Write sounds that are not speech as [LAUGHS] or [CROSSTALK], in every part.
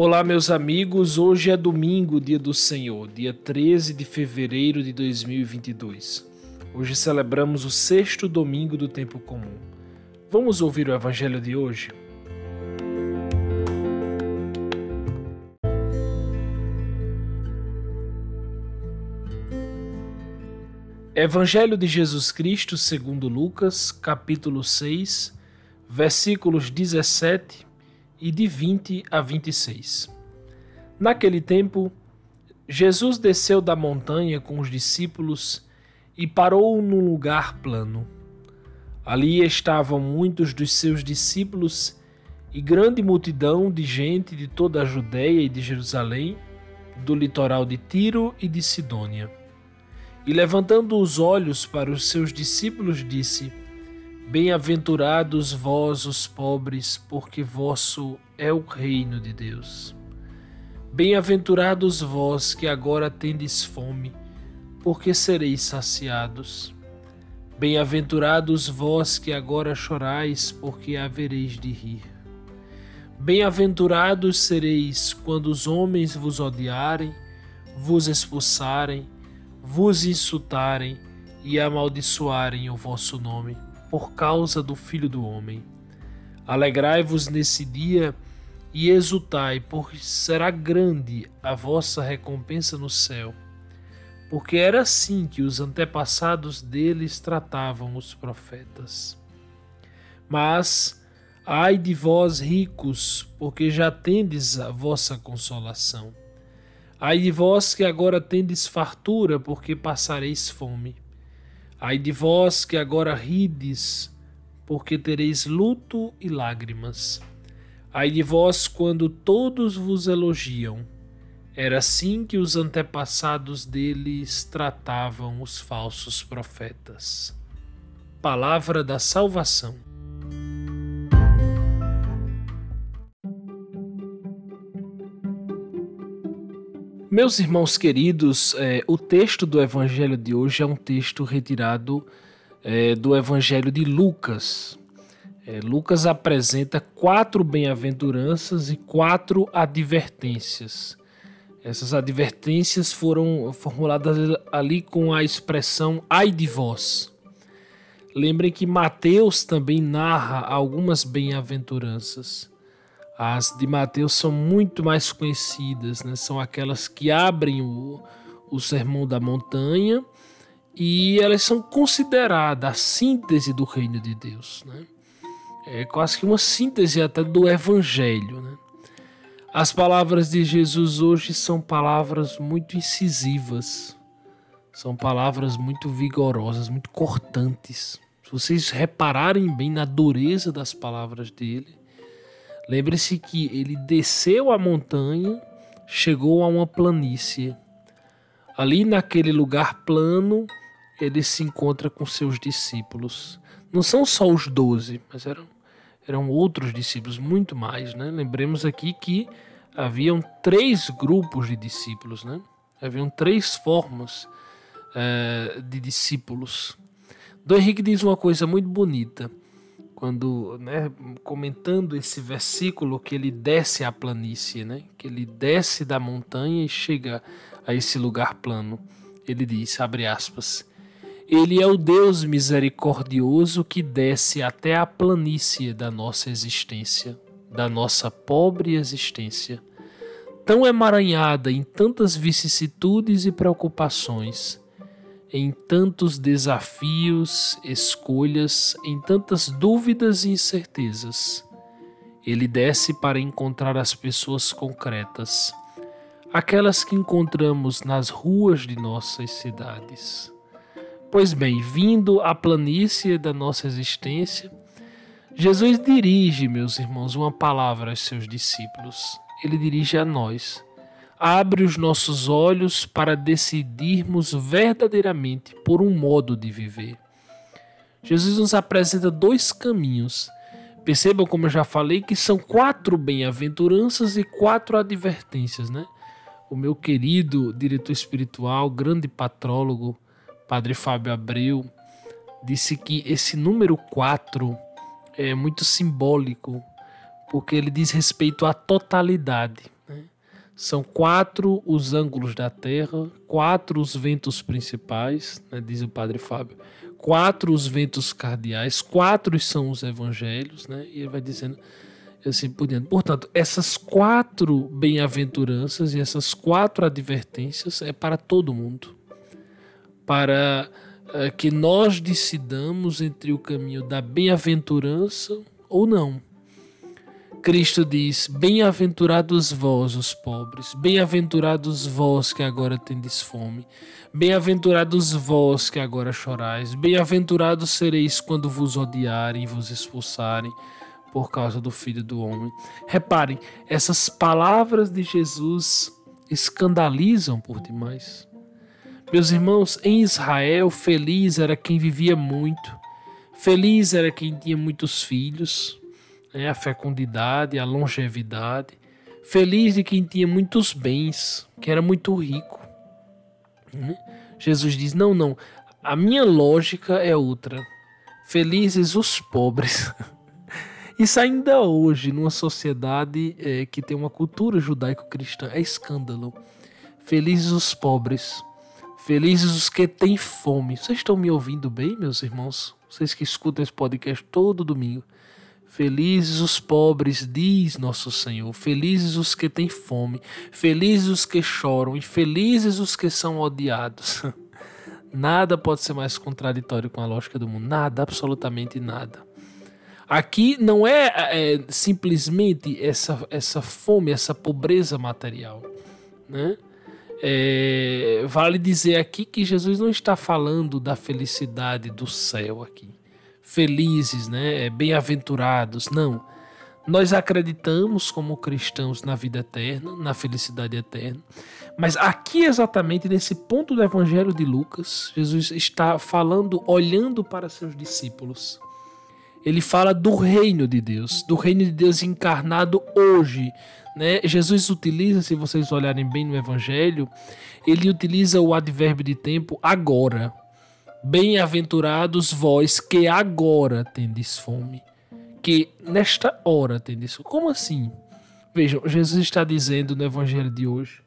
Olá, meus amigos. Hoje é domingo, dia do Senhor, dia 13 de fevereiro de 2022. Hoje celebramos o sexto domingo do tempo comum. Vamos ouvir o evangelho de hoje? Evangelho de Jesus Cristo segundo Lucas, capítulo 6, versículos 17 e de 20 a 26. Naquele tempo, Jesus desceu da montanha com os discípulos e parou num lugar plano. Ali estavam muitos dos seus discípulos e grande multidão de gente de toda a Judéia e de Jerusalém, do litoral de Tiro e de Sidônia. E levantando os olhos para os seus discípulos, disse: Bem-aventurados vós, os pobres, porque vosso é o reino de Deus. Bem-aventurados vós que agora tendes fome, porque sereis saciados. Bem-aventurados vós que agora chorais, porque havereis de rir. Bem-aventurados sereis quando os homens vos odiarem, vos expulsarem, vos insultarem e amaldiçoarem o vosso nome por causa do Filho do Homem. Alegrai-vos nesse dia e exultai, porque será grande a vossa recompensa no céu. Porque era assim que os antepassados deles tratavam os profetas. Mas, ai de vós ricos, porque já tendes a vossa consolação. Ai de vós que agora tendes fartura, porque passareis fome. Ai de vós que agora rides, porque tereis luto e lágrimas. Ai de vós quando todos vos elogiam. Era assim que os antepassados deles tratavam os falsos profetas. Palavra da Salvação. Meus irmãos queridos, é, o texto do Evangelho de hoje é um texto retirado é, do Evangelho de Lucas. É, Lucas apresenta quatro bem-aventuranças e quatro advertências. Essas advertências foram formuladas ali com a expressão ai de vós. Lembrem que Mateus também narra algumas bem-aventuranças. As de Mateus são muito mais conhecidas, né? são aquelas que abrem o, o Sermão da Montanha e elas são consideradas a síntese do reino de Deus. Né? É quase que uma síntese até do Evangelho. Né? As palavras de Jesus hoje são palavras muito incisivas, são palavras muito vigorosas, muito cortantes. Se vocês repararem bem na dureza das palavras dele, Lembre-se que ele desceu a montanha, chegou a uma planície. Ali naquele lugar plano, ele se encontra com seus discípulos. Não são só os doze, mas eram, eram outros discípulos, muito mais. Né? Lembremos aqui que haviam três grupos de discípulos, né? haviam três formas é, de discípulos. Dom Henrique diz uma coisa muito bonita quando, né, comentando esse versículo que ele desce a planície, né, que ele desce da montanha e chega a esse lugar plano. Ele diz, abre aspas, ele é o Deus misericordioso que desce até a planície da nossa existência, da nossa pobre existência, tão emaranhada em tantas vicissitudes e preocupações em tantos desafios, escolhas, em tantas dúvidas e incertezas. Ele desce para encontrar as pessoas concretas, aquelas que encontramos nas ruas de nossas cidades. Pois bem, vindo à planície da nossa existência, Jesus dirige, meus irmãos, uma palavra aos seus discípulos. Ele dirige a nós abre os nossos olhos para decidirmos verdadeiramente por um modo de viver. Jesus nos apresenta dois caminhos. Percebam, como eu já falei, que são quatro bem-aventuranças e quatro advertências, né? O meu querido diretor espiritual, grande patrólogo, Padre Fábio Abreu, disse que esse número quatro é muito simbólico porque ele diz respeito à totalidade. Né? São quatro os ângulos da Terra, quatro os ventos principais, né, diz o Padre Fábio, quatro os ventos cardeais, quatro são os evangelhos, né? E ele vai dizendo assim por diante. Portanto, essas quatro bem-aventuranças e essas quatro advertências é para todo mundo. Para uh, que nós decidamos entre o caminho da bem-aventurança ou não. Cristo diz: Bem-aventurados vós, os pobres, bem-aventurados vós que agora tendes fome, bem-aventurados vós que agora chorais, bem-aventurados sereis quando vos odiarem e vos expulsarem por causa do Filho do Homem. Reparem, essas palavras de Jesus escandalizam por demais. Meus irmãos, em Israel, feliz era quem vivia muito, feliz era quem tinha muitos filhos, né, a fecundidade, a longevidade. Feliz de quem tinha muitos bens, que era muito rico. Né? Jesus diz: não, não, a minha lógica é outra. Felizes os pobres. [LAUGHS] Isso ainda hoje, numa sociedade é, que tem uma cultura judaico-cristã, é escândalo. Felizes os pobres, felizes os que têm fome. Vocês estão me ouvindo bem, meus irmãos? Vocês que escutam esse podcast todo domingo. Felizes os pobres, diz nosso Senhor. Felizes os que têm fome. Felizes os que choram. E felizes os que são odiados. [LAUGHS] Nada pode ser mais contraditório com a lógica do mundo. Nada, absolutamente nada. Aqui não é, é simplesmente essa, essa fome, essa pobreza material. Né? É, vale dizer aqui que Jesus não está falando da felicidade do céu aqui felizes, né? É, bem-aventurados. Não. Nós acreditamos como cristãos na vida eterna, na felicidade eterna. Mas aqui exatamente nesse ponto do Evangelho de Lucas, Jesus está falando, olhando para seus discípulos. Ele fala do reino de Deus, do reino de Deus encarnado hoje. Né? Jesus utiliza, se vocês olharem bem no Evangelho, ele utiliza o advérbio de tempo agora. Bem-aventurados vós que agora tendes fome, que nesta hora tendes fome. Como assim? Vejam, Jesus está dizendo no evangelho de hoje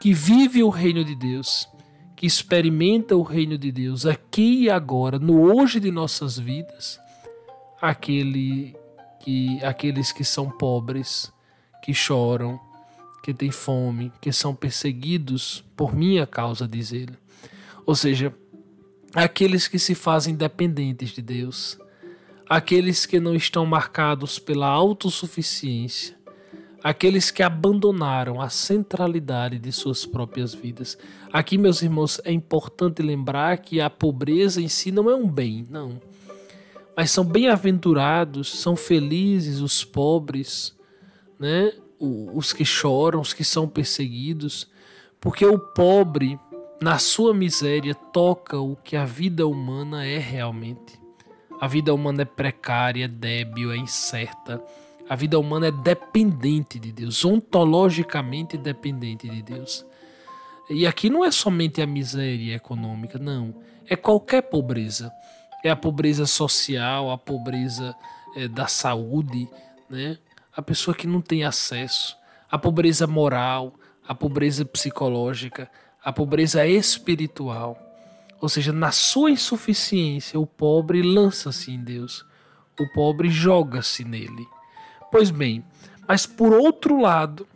que vive o reino de Deus, que experimenta o reino de Deus aqui e agora, no hoje de nossas vidas, aquele que aqueles que são pobres, que choram, que têm fome, que são perseguidos por minha causa, diz ele. Ou seja, aqueles que se fazem dependentes de Deus, aqueles que não estão marcados pela autossuficiência, aqueles que abandonaram a centralidade de suas próprias vidas. Aqui, meus irmãos, é importante lembrar que a pobreza em si não é um bem, não. Mas são bem-aventurados, são felizes os pobres, né? os que choram, os que são perseguidos, porque o pobre na sua miséria, toca o que a vida humana é realmente. A vida humana é precária, é débil, é incerta. A vida humana é dependente de Deus, ontologicamente dependente de Deus. E aqui não é somente a miséria econômica, não. É qualquer pobreza. É a pobreza social, a pobreza é, da saúde, né? a pessoa que não tem acesso, a pobreza moral, a pobreza psicológica, a pobreza espiritual. Ou seja, na sua insuficiência, o pobre lança-se em Deus, o pobre joga-se nele. Pois bem, mas por outro lado,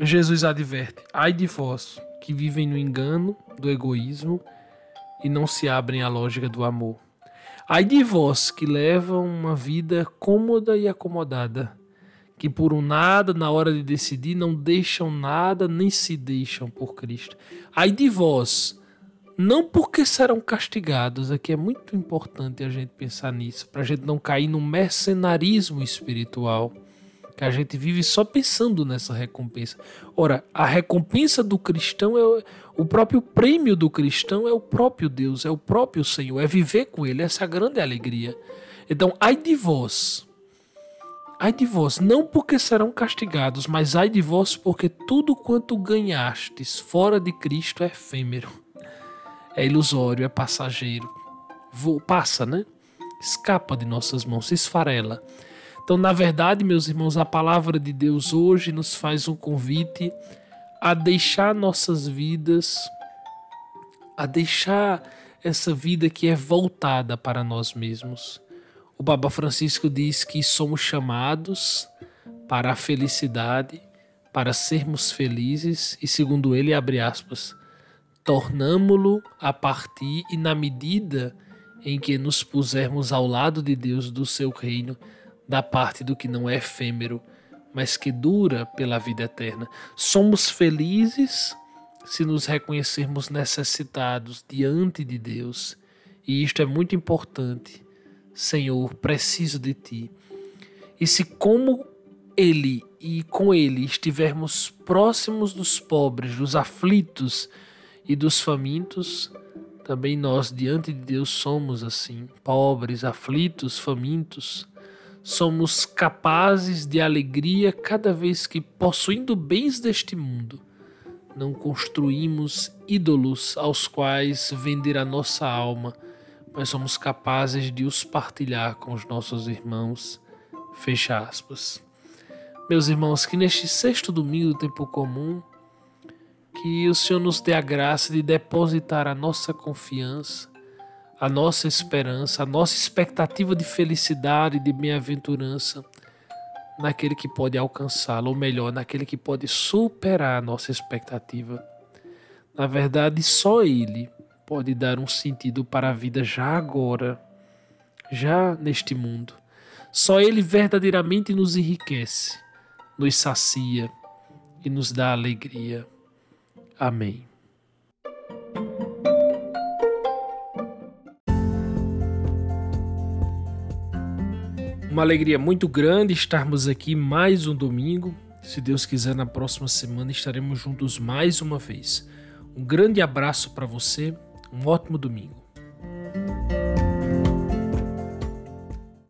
Jesus adverte: ai de vós que vivem no engano do egoísmo e não se abrem à lógica do amor. Ai de vós que levam uma vida cômoda e acomodada que por um nada, na hora de decidir, não deixam nada nem se deixam por Cristo. Aí de vós, não porque serão castigados, aqui é muito importante a gente pensar nisso, para a gente não cair no mercenarismo espiritual, que a gente vive só pensando nessa recompensa. Ora, a recompensa do cristão é o próprio prêmio do cristão é o próprio Deus, é o próprio Senhor, é viver com Ele, essa é a grande alegria. Então, ai de vós, Ai de vós, não porque serão castigados, mas ai de vós, porque tudo quanto ganhastes fora de Cristo é efêmero, é ilusório, é passageiro. Vou, passa, né? Escapa de nossas mãos, se esfarela. Então, na verdade, meus irmãos, a palavra de Deus hoje nos faz um convite a deixar nossas vidas, a deixar essa vida que é voltada para nós mesmos. O Papa Francisco diz que somos chamados para a felicidade, para sermos felizes e, segundo ele, abre aspas, tornamo-lo a partir e na medida em que nos pusermos ao lado de Deus do seu reino, da parte do que não é efêmero, mas que dura pela vida eterna. Somos felizes se nos reconhecermos necessitados diante de Deus, e isto é muito importante. Senhor, preciso de ti. E se como ele e com ele estivermos próximos dos pobres, dos aflitos e dos famintos, também nós diante de Deus somos assim, pobres, aflitos, famintos somos capazes de alegria cada vez que, possuindo bens deste mundo, não construímos ídolos aos quais vender a nossa alma, mas somos capazes de os partilhar com os nossos irmãos. Fecha aspas. Meus irmãos, que neste sexto domingo do tempo comum, que o Senhor nos dê a graça de depositar a nossa confiança a nossa esperança, a nossa expectativa de felicidade, de bem-aventurança naquele que pode alcançá-la, ou melhor, naquele que pode superar a nossa expectativa. Na verdade, só Ele pode dar um sentido para a vida já agora, já neste mundo. Só Ele verdadeiramente nos enriquece, nos sacia e nos dá alegria. Amém. Uma alegria muito grande estarmos aqui mais um domingo. Se Deus quiser, na próxima semana estaremos juntos mais uma vez. Um grande abraço para você, um ótimo domingo.